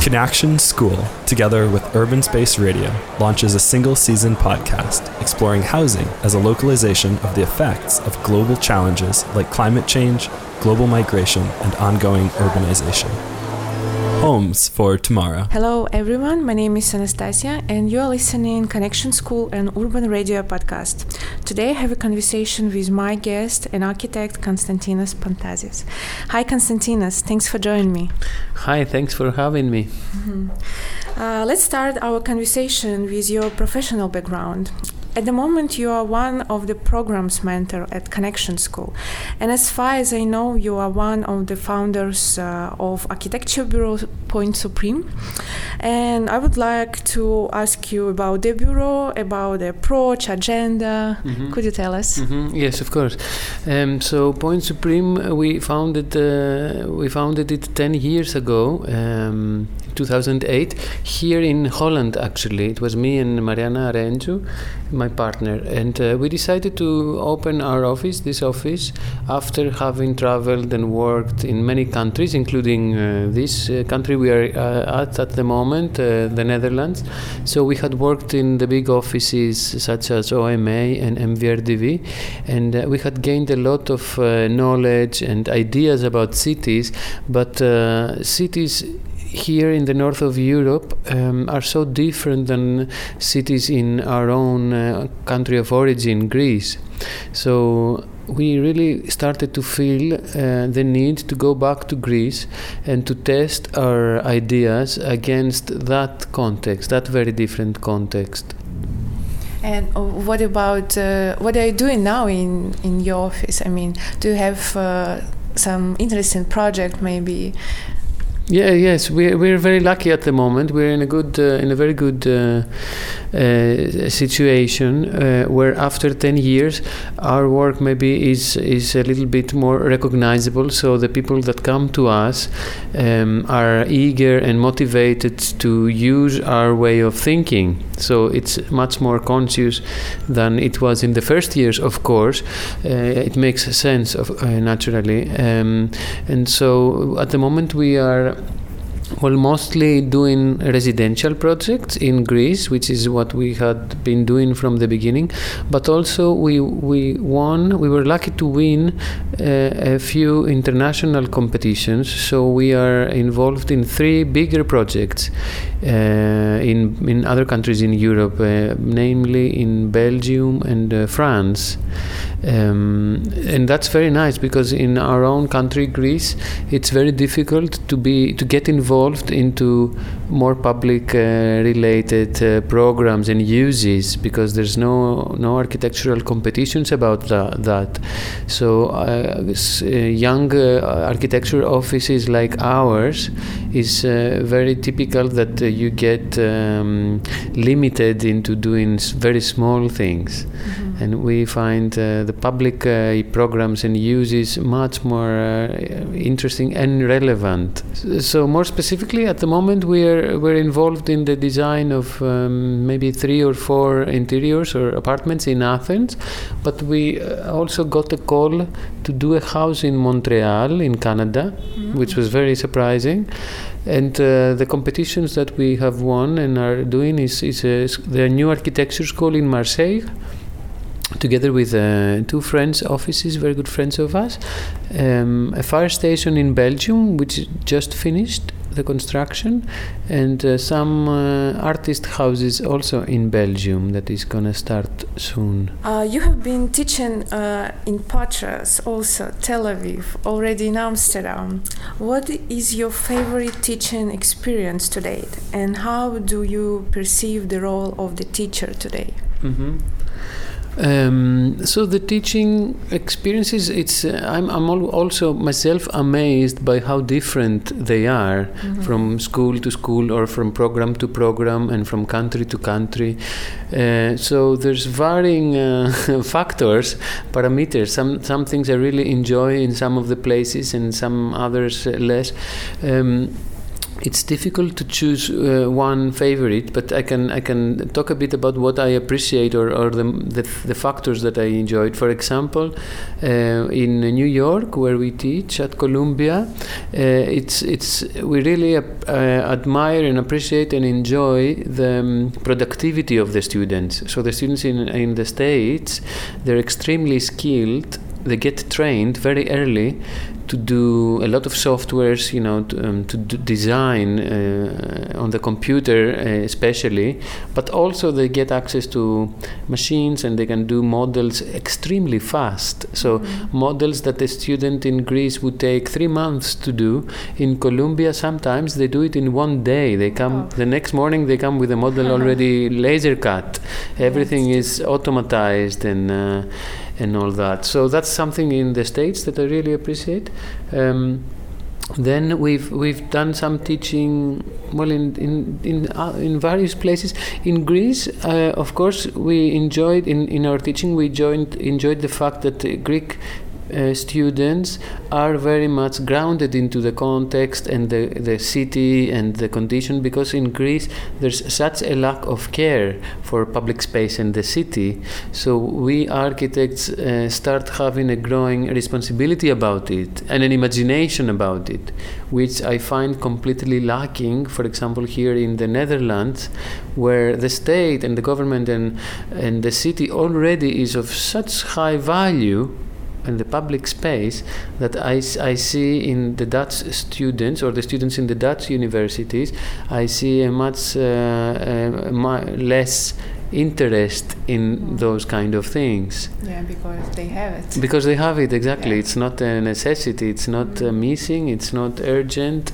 CANactions School, together with Urban Space Radio, launches a single season podcast exploring housing as a localization of the effects of global challenges like climate change, global migration, and ongoing urbanization. Homes for Tomorrow. Hello, everyone. My name is Anastasia, and you're listening CANactions School and Urban Radio podcast. Today, I have a conversation with my guest, an architect, Konstantinos Pantazis. Hi, Konstantinos. Thanks for joining me. Hi, thanks for having me. Mm-hmm. Uh, let's start our conversation with your professional background. At the moment, you are one of the programs mentor at CANactions School, and as far as I know, you are one of the founders uh, of architecture bureau Point Supreme. And I would like to ask you about the bureau, about the approach, agenda. Mm-hmm. Could you tell us? Mm-hmm. Yes, of course. Um, so Point Supreme, we founded uh, we founded it ten years ago. Um, 2008 here in Holland actually it was me and Marianna Rentzou my partner. And uh, we decided to open our office this office after having traveled and worked in many countries including uh, this uh, country we are uh, at at the moment uh, the Netherlands. So we had worked in the big offices such as OMA and MVRDV and uh, we had gained a lot of knowledge and ideas about cities but cities here in the north of Europe um, are so different than cities in our own uh, country of origin, Greece. So we really started to feel uh, the need to go back to Greece and to test our ideas against that context, that very different context. And what about uh, what are you doing now in in your office? I mean, do you have uh, some interesting project maybe yeah, yes, we're we're very lucky at the moment. We're in a good, uh, in a very good uh, uh, situation uh, where after ten years, our work maybe is is a little bit more recognizable. So the people that come to us um, are eager and motivated to use our way of thinking. So it's much more conscious than it was in the first years. Of course, uh, it makes sense of uh, naturally, um, and so at the moment we are well, mostly doing residential projects in Greece, which is what we had been doing from the beginning. But also, we we won. We were lucky to win uh, a few international competitions. So we are involved in three bigger projects uh, in in other countries in Europe, uh, namely in Belgium and uh, France. Um, and that's very nice because in our own country, Greece, it's very difficult to be to get involved into more public uh, related uh, programs and uses because there's no no architectural competitions about that. that. So uh, young uh, architecture offices like ours is uh, very typical that you get um, limited into doing very small things. Mm-hmm and we find uh, the public uh, programs and uses much more uh, interesting and relevant. So more specifically, at the moment we're we're involved in the design of um, maybe three or four interiors or apartments in Athens, but we also got a call to do a house in Montreal in Canada, mm-hmm. which was very surprising and uh, the competitions that we have won and are doing is, is a, the new architecture school in Marseille together with uh, two friends offices very good friends of us um, a fire station in belgium which just finished the construction. And uh, some uh, artist houses also in belgium that is going to start soon. Uh, you have been teaching uh, in patras also tel aviv already in amsterdam. What is your favorite teaching experience to date? And how do you perceive the role of the teacher today? Mm-hmm. Um, so the teaching experiences, it's uh, I'm I'm also myself amazed by how different they are mm-hmm. from school to school or from program to program and from country to country. Uh, so there's varying uh, factors, parameters. Some some things I really enjoy in some of the places and some others less. Um, it's difficult to choose uh, one favorite, but I can I can talk a bit about what I appreciate or, or the, the, the factors that I enjoyed. For example, uh, in New York, where we teach at Columbia, uh, it's it's we really uh, admire and appreciate and enjoy the um, productivity of the students. So the students in in the states, they're extremely skilled they get trained very early to do a lot of softwares, you know, to, um, to design uh, on the computer, uh, especially, but also they get access to machines and they can do models extremely fast. So, mm-hmm. models that a student in Greece would take three months to do, in Columbia, sometimes they do it in one day. They come oh. the next morning, they come with a model already laser cut. Everything is automatized and uh, and all that. So that's something in the states that I really appreciate. Um, then we've we've done some teaching well in in in, uh, in various places in Greece uh, of course we enjoyed in, in our teaching we joined enjoyed the fact that Greek uh, students are very much grounded into the context and the, the city and the condition because in Greece there's such a lack of care for public space in the city. So we architects uh, start having a growing responsibility about it and an imagination about it, which I find completely lacking, for example, here in the Netherlands, where the state and the government and, and the city already is of such high value in the public space that I, I see in the Dutch students or the students in the Dutch universities, I see a much uh, uh, less interest in those kind of things. Yeah, because they have it. Because they have it, exactly. Yeah. It's not a necessity, it's not uh, missing, it's not urgent.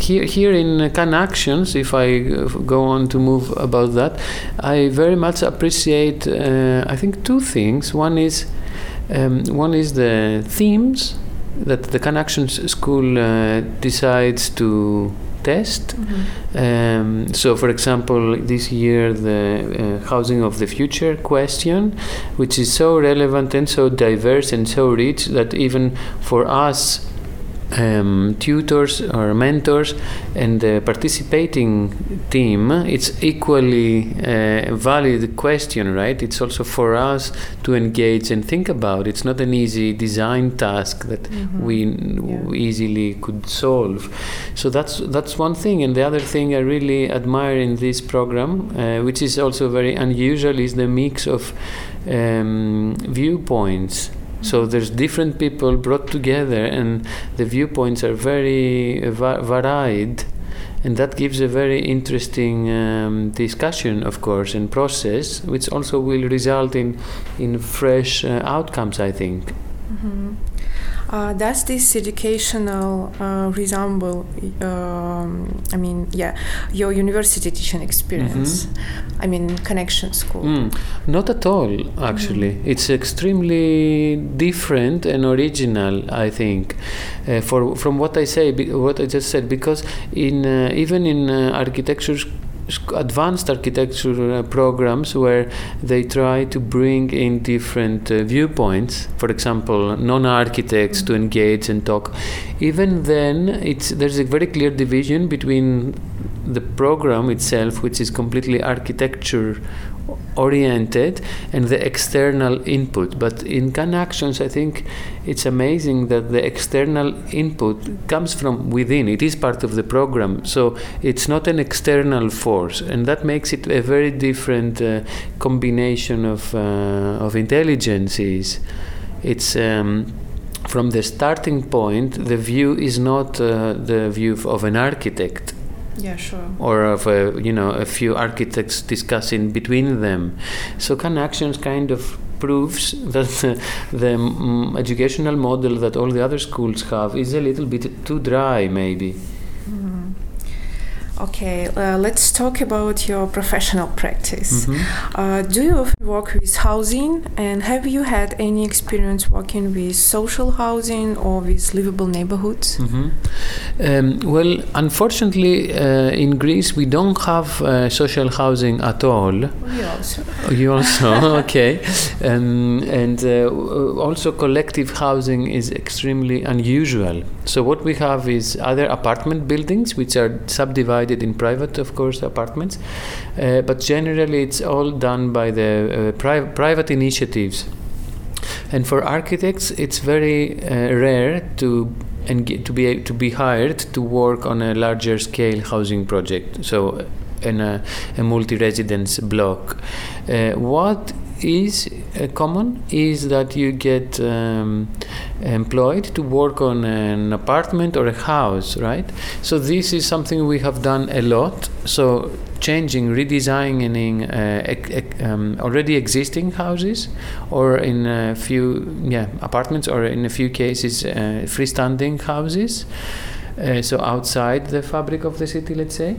Here, here in CANactions, if I uh, go on to move about that, I very much appreciate, uh, I think, two things. One is um, one is the themes that the CANactions School uh, decides to test. Mm-hmm. Um, so, for example, this year the uh, housing of the future question, which is so relevant and so diverse and so rich that even for us um, tutors or mentors and the participating team, it's equally a uh, valid question, right? It's also for us to engage and think about. It's not an easy design task that mm-hmm. we yeah. easily could solve. So that's that's one thing. And the other thing I really admire in this program, uh, which is also very unusual, is the mix of um, viewpoints so there's different people brought together, and the viewpoints are very va- varied, and that gives a very interesting um, discussion, of course, and process, which also will result in in fresh uh, outcomes, I think. Mm-hmm. Uh, does this educational uh, resemble, um, I mean, yeah, your university teaching experience? Mm-hmm. I mean, CANactions School? Mm, not at all, actually. Mm. It's extremely different and original, I think, uh, for from what I say, what I just said, because in uh, even in uh, architecture advanced architecture uh, programs where they try to bring in different uh, viewpoints. For example non-architects to engage and talk. Even then it's there's a very clear division between the program itself which is completely architecture oriented and the external input. But in CANactions, I think it's amazing that the external input comes from within. It is part of the program, so it's not an external force, and that makes it a very different uh, combination of uh, of intelligences. It's um, from the starting point, the view is not uh, the view of an architect yeah, sure. Or of a, you know a few architects discussing between them. So CANactions kind of proves that the, the um, educational model that all the other schools have is a little bit too dry, maybe. Okay, uh, let's talk about your professional practice. practice. Mm-hmm. Uh, do you often work with housing, and have you had any experience working with social housing or with livable neighborhoods? Mm-hmm. Um, well, unfortunately, uh, in Greece we don't have uh, social housing at all. We also. You also okay, um, and uh, also collective housing is extremely unusual. So what we have is other apartment buildings which are subdivided in private, of course, apartments, uh, but generally it's all done by the uh, pri- private initiatives. And for architects, it's very uh, rare to and to be to be hired to work on a larger scale housing project. So in a, a multi-residence block. Uh, what is uh, common is that you get um, employed to work on an apartment or a house, right? So this is something we have done a lot. So changing, redesigning uh, um, already existing houses, or in a few yeah apartments, or in a few cases uh, freestanding houses. Uh, so outside the fabric of the city, let's say.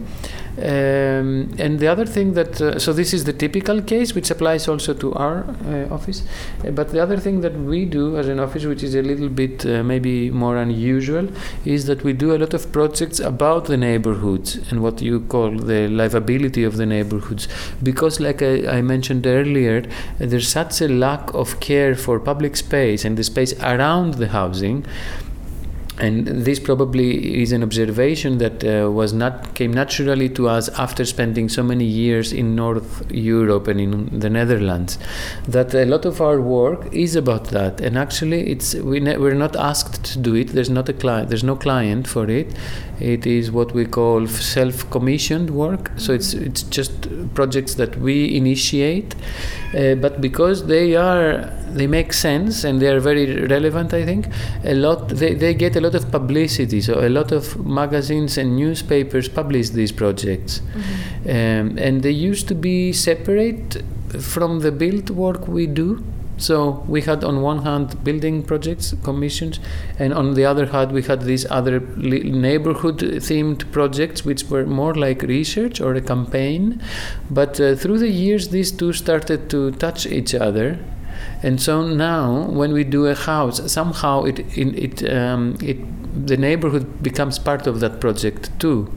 Um, and the other thing that, uh, so this is the typical case, which applies also to our uh, office. Uh, but the other thing that we do as an office, which is a little bit uh, maybe more unusual, is that we do a lot of projects about the neighborhoods and what you call the livability of the neighborhoods. Because, like I, I mentioned earlier, there's such a lack of care for public space and the space around the housing and this probably is an observation that uh, was not came naturally to us after spending so many years in North Europe and in the Netherlands that a lot of our work is about that. And actually it's we ne- we're not asked to do it. There's not a client there's no client for it. It is what we call self-commissioned work. So it's it's just projects that we initiate uh, but because they are they make sense and they are very relevant i think a lot they, they get a lot of publicity so a lot of magazines and newspapers publish these projects mm-hmm. um, and they used to be separate from the build work we do so we had on one hand building projects commissions, and on the other hand we had these other neighborhood themed projects, which were more like research or a campaign. But uh, through the years, these two started to touch each other, and so now when we do a house, somehow it it, it, um, it the neighborhood becomes part of that project too.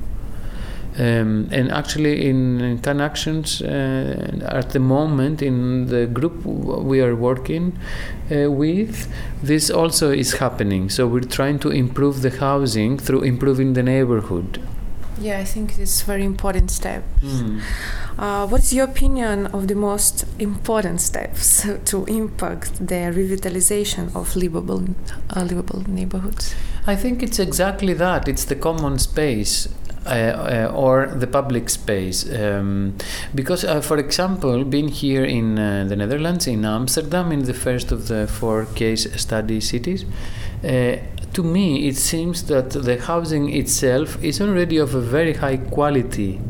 Um, and actually, in CANactions, uh, at the moment, in the group we are working uh, with, this also is happening. So we're trying to improve the housing through improving the neighborhood. Yeah, I think it's a very important step. Mm. Uh, what's your opinion of the most important steps to impact the revitalization of livable, uh, livable neighborhoods? I think it's exactly that. It's the common space uh, uh, or the public space. Um, because, uh, for example, being here in the Netherlands, in Amsterdam, in the first of the four case study cities, to me it seems that the housing itself is already of a very high quality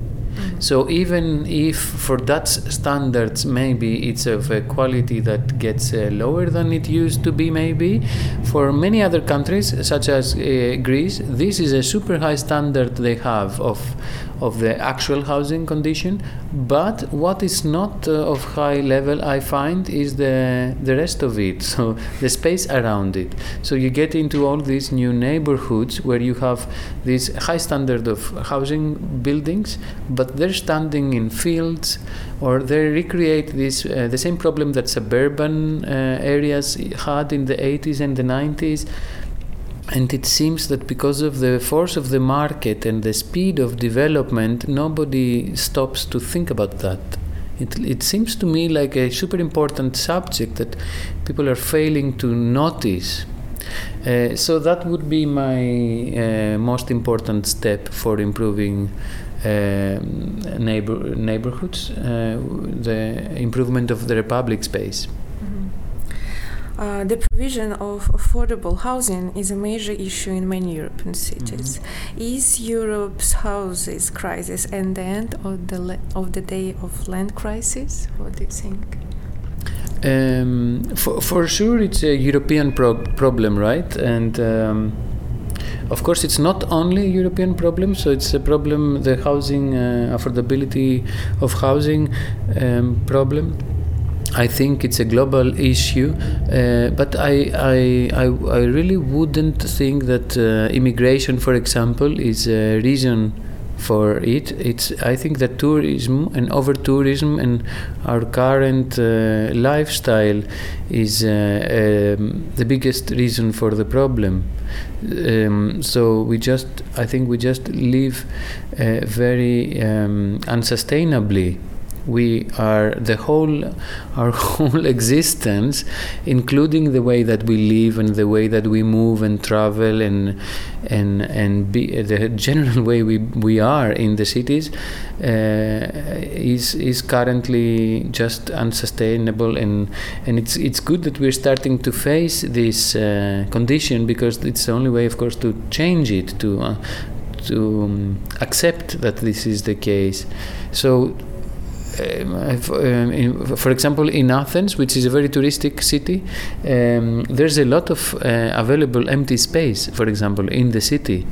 so even if for that standards maybe it's of a quality that gets uh, lower than it used to be maybe, for many other countries such as uh, Greece, this is a super high standard they have of of the actual housing condition. But what is not uh, of high level, I find, is the the rest of it. So the space around it. So you get into all these new neighborhoods where you have this high standard of housing buildings, but they're standing in fields, or they recreate this uh, the same problem that suburban uh, areas had in the 80s and the 90s and it seems that because of the force of the market and the speed of development, nobody stops to think about that. It, it seems to me like a super important subject that people are failing to notice. Uh, so that would be my uh, most important step for improving neighbor, neighborhoods, uh, the improvement of the public space. Uh, the provision of affordable housing is a major issue in many European cities. Mm-hmm. Is Europe's houses crisis and the end of the le- of the day of land crisis? What do you think? Um, for, for sure, it's a European pro- problem, right? And um, Of course, it's not only a European problem, so it's a problem, the housing uh, affordability of housing um, problem. I think it's a global issue, uh, but I, I, I, I, really wouldn't think that uh, immigration, for example, is a reason for it. It's I think that tourism and over tourism and our current uh, lifestyle is uh, um, the biggest reason for the problem. Um, so we just I think we just live uh, very um, unsustainably we are the whole our whole existence including the way that we live and the way that we move and travel and and and be the general way we we are in the cities uh, is is currently just unsustainable. And and it's it's good that we're starting to face this uh, condition because it's the only way of course to change it to uh, to um, accept that this is the case. So in, for example, in Athens, which is a very touristic city, um, there's a lot of uh, available empty space, for example, in the city.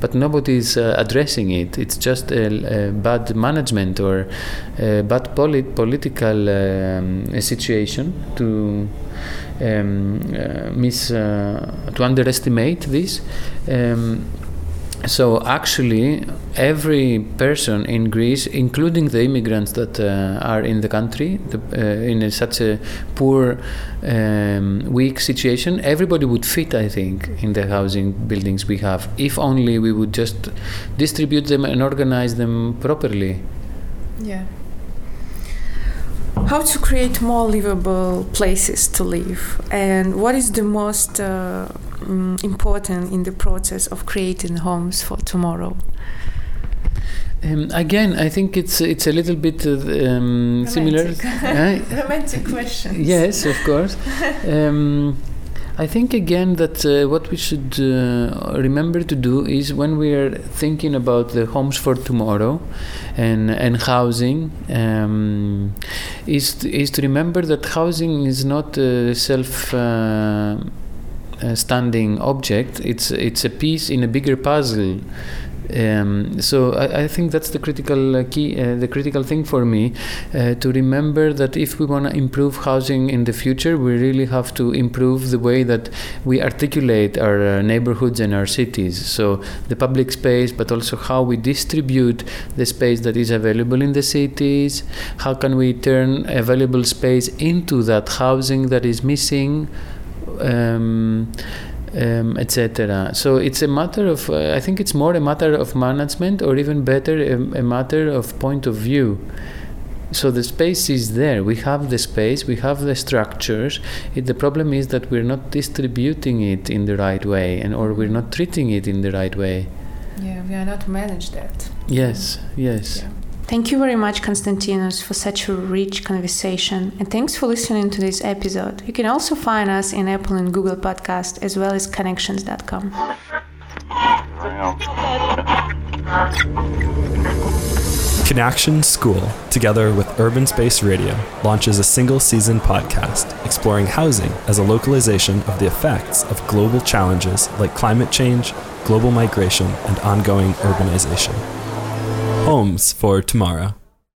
But nobody is uh, addressing it. It's just a, bad management or bad polit- political um, situation to um, uh, uh, to underestimate this. Um, so actually every person in greece including the immigrants that uh, are in the country the, uh, in a, such a poor um, weak situation everybody would fit i think in the housing buildings we have if only we would just distribute them and organize them properly. Yeah. How to create more livable places to live? And what is the most uh, um, important in the process of creating homes for tomorrow? Um, again, I think it's it's a little bit uh, um, similar. Romantic question. Yes, of course. Um, I think again that uh, what we should uh, remember to do is when we are thinking about the homes for tomorrow and and housing um, is to, is to remember that housing is not self uh, standing object. It's it's a piece in a bigger puzzle. Um, so I, I, think that's the critical uh, key, uh, the critical thing for me, uh, to remember that if we want to improve housing in the future, we really have to improve the way that we articulate our uh, neighborhoods and our cities. So the public space, but also how we distribute the space that is available in the cities. How can we turn available space into that housing that is missing? Um, um, etc. So it's a matter of, uh, I think it's more a matter of management or even better, a, a, matter of point of view. So the space is there. We have the space, we have the structures. It, the problem is that we're not distributing it in the right way and or we're not treating it in the right way. Yeah, we are not managed that. Yes, yes. Yeah. Thank you very much, Konstantinos, for such a rich conversation, and thanks for listening to this episode. You can also find us in Apple and Google Podcast as well as canactions.com. CANactions School, together with Urban Space Radio, launches a single season podcast exploring housing as a localization of the effects of global challenges like climate change, global migration, and ongoing urbanization homes for tomorrow.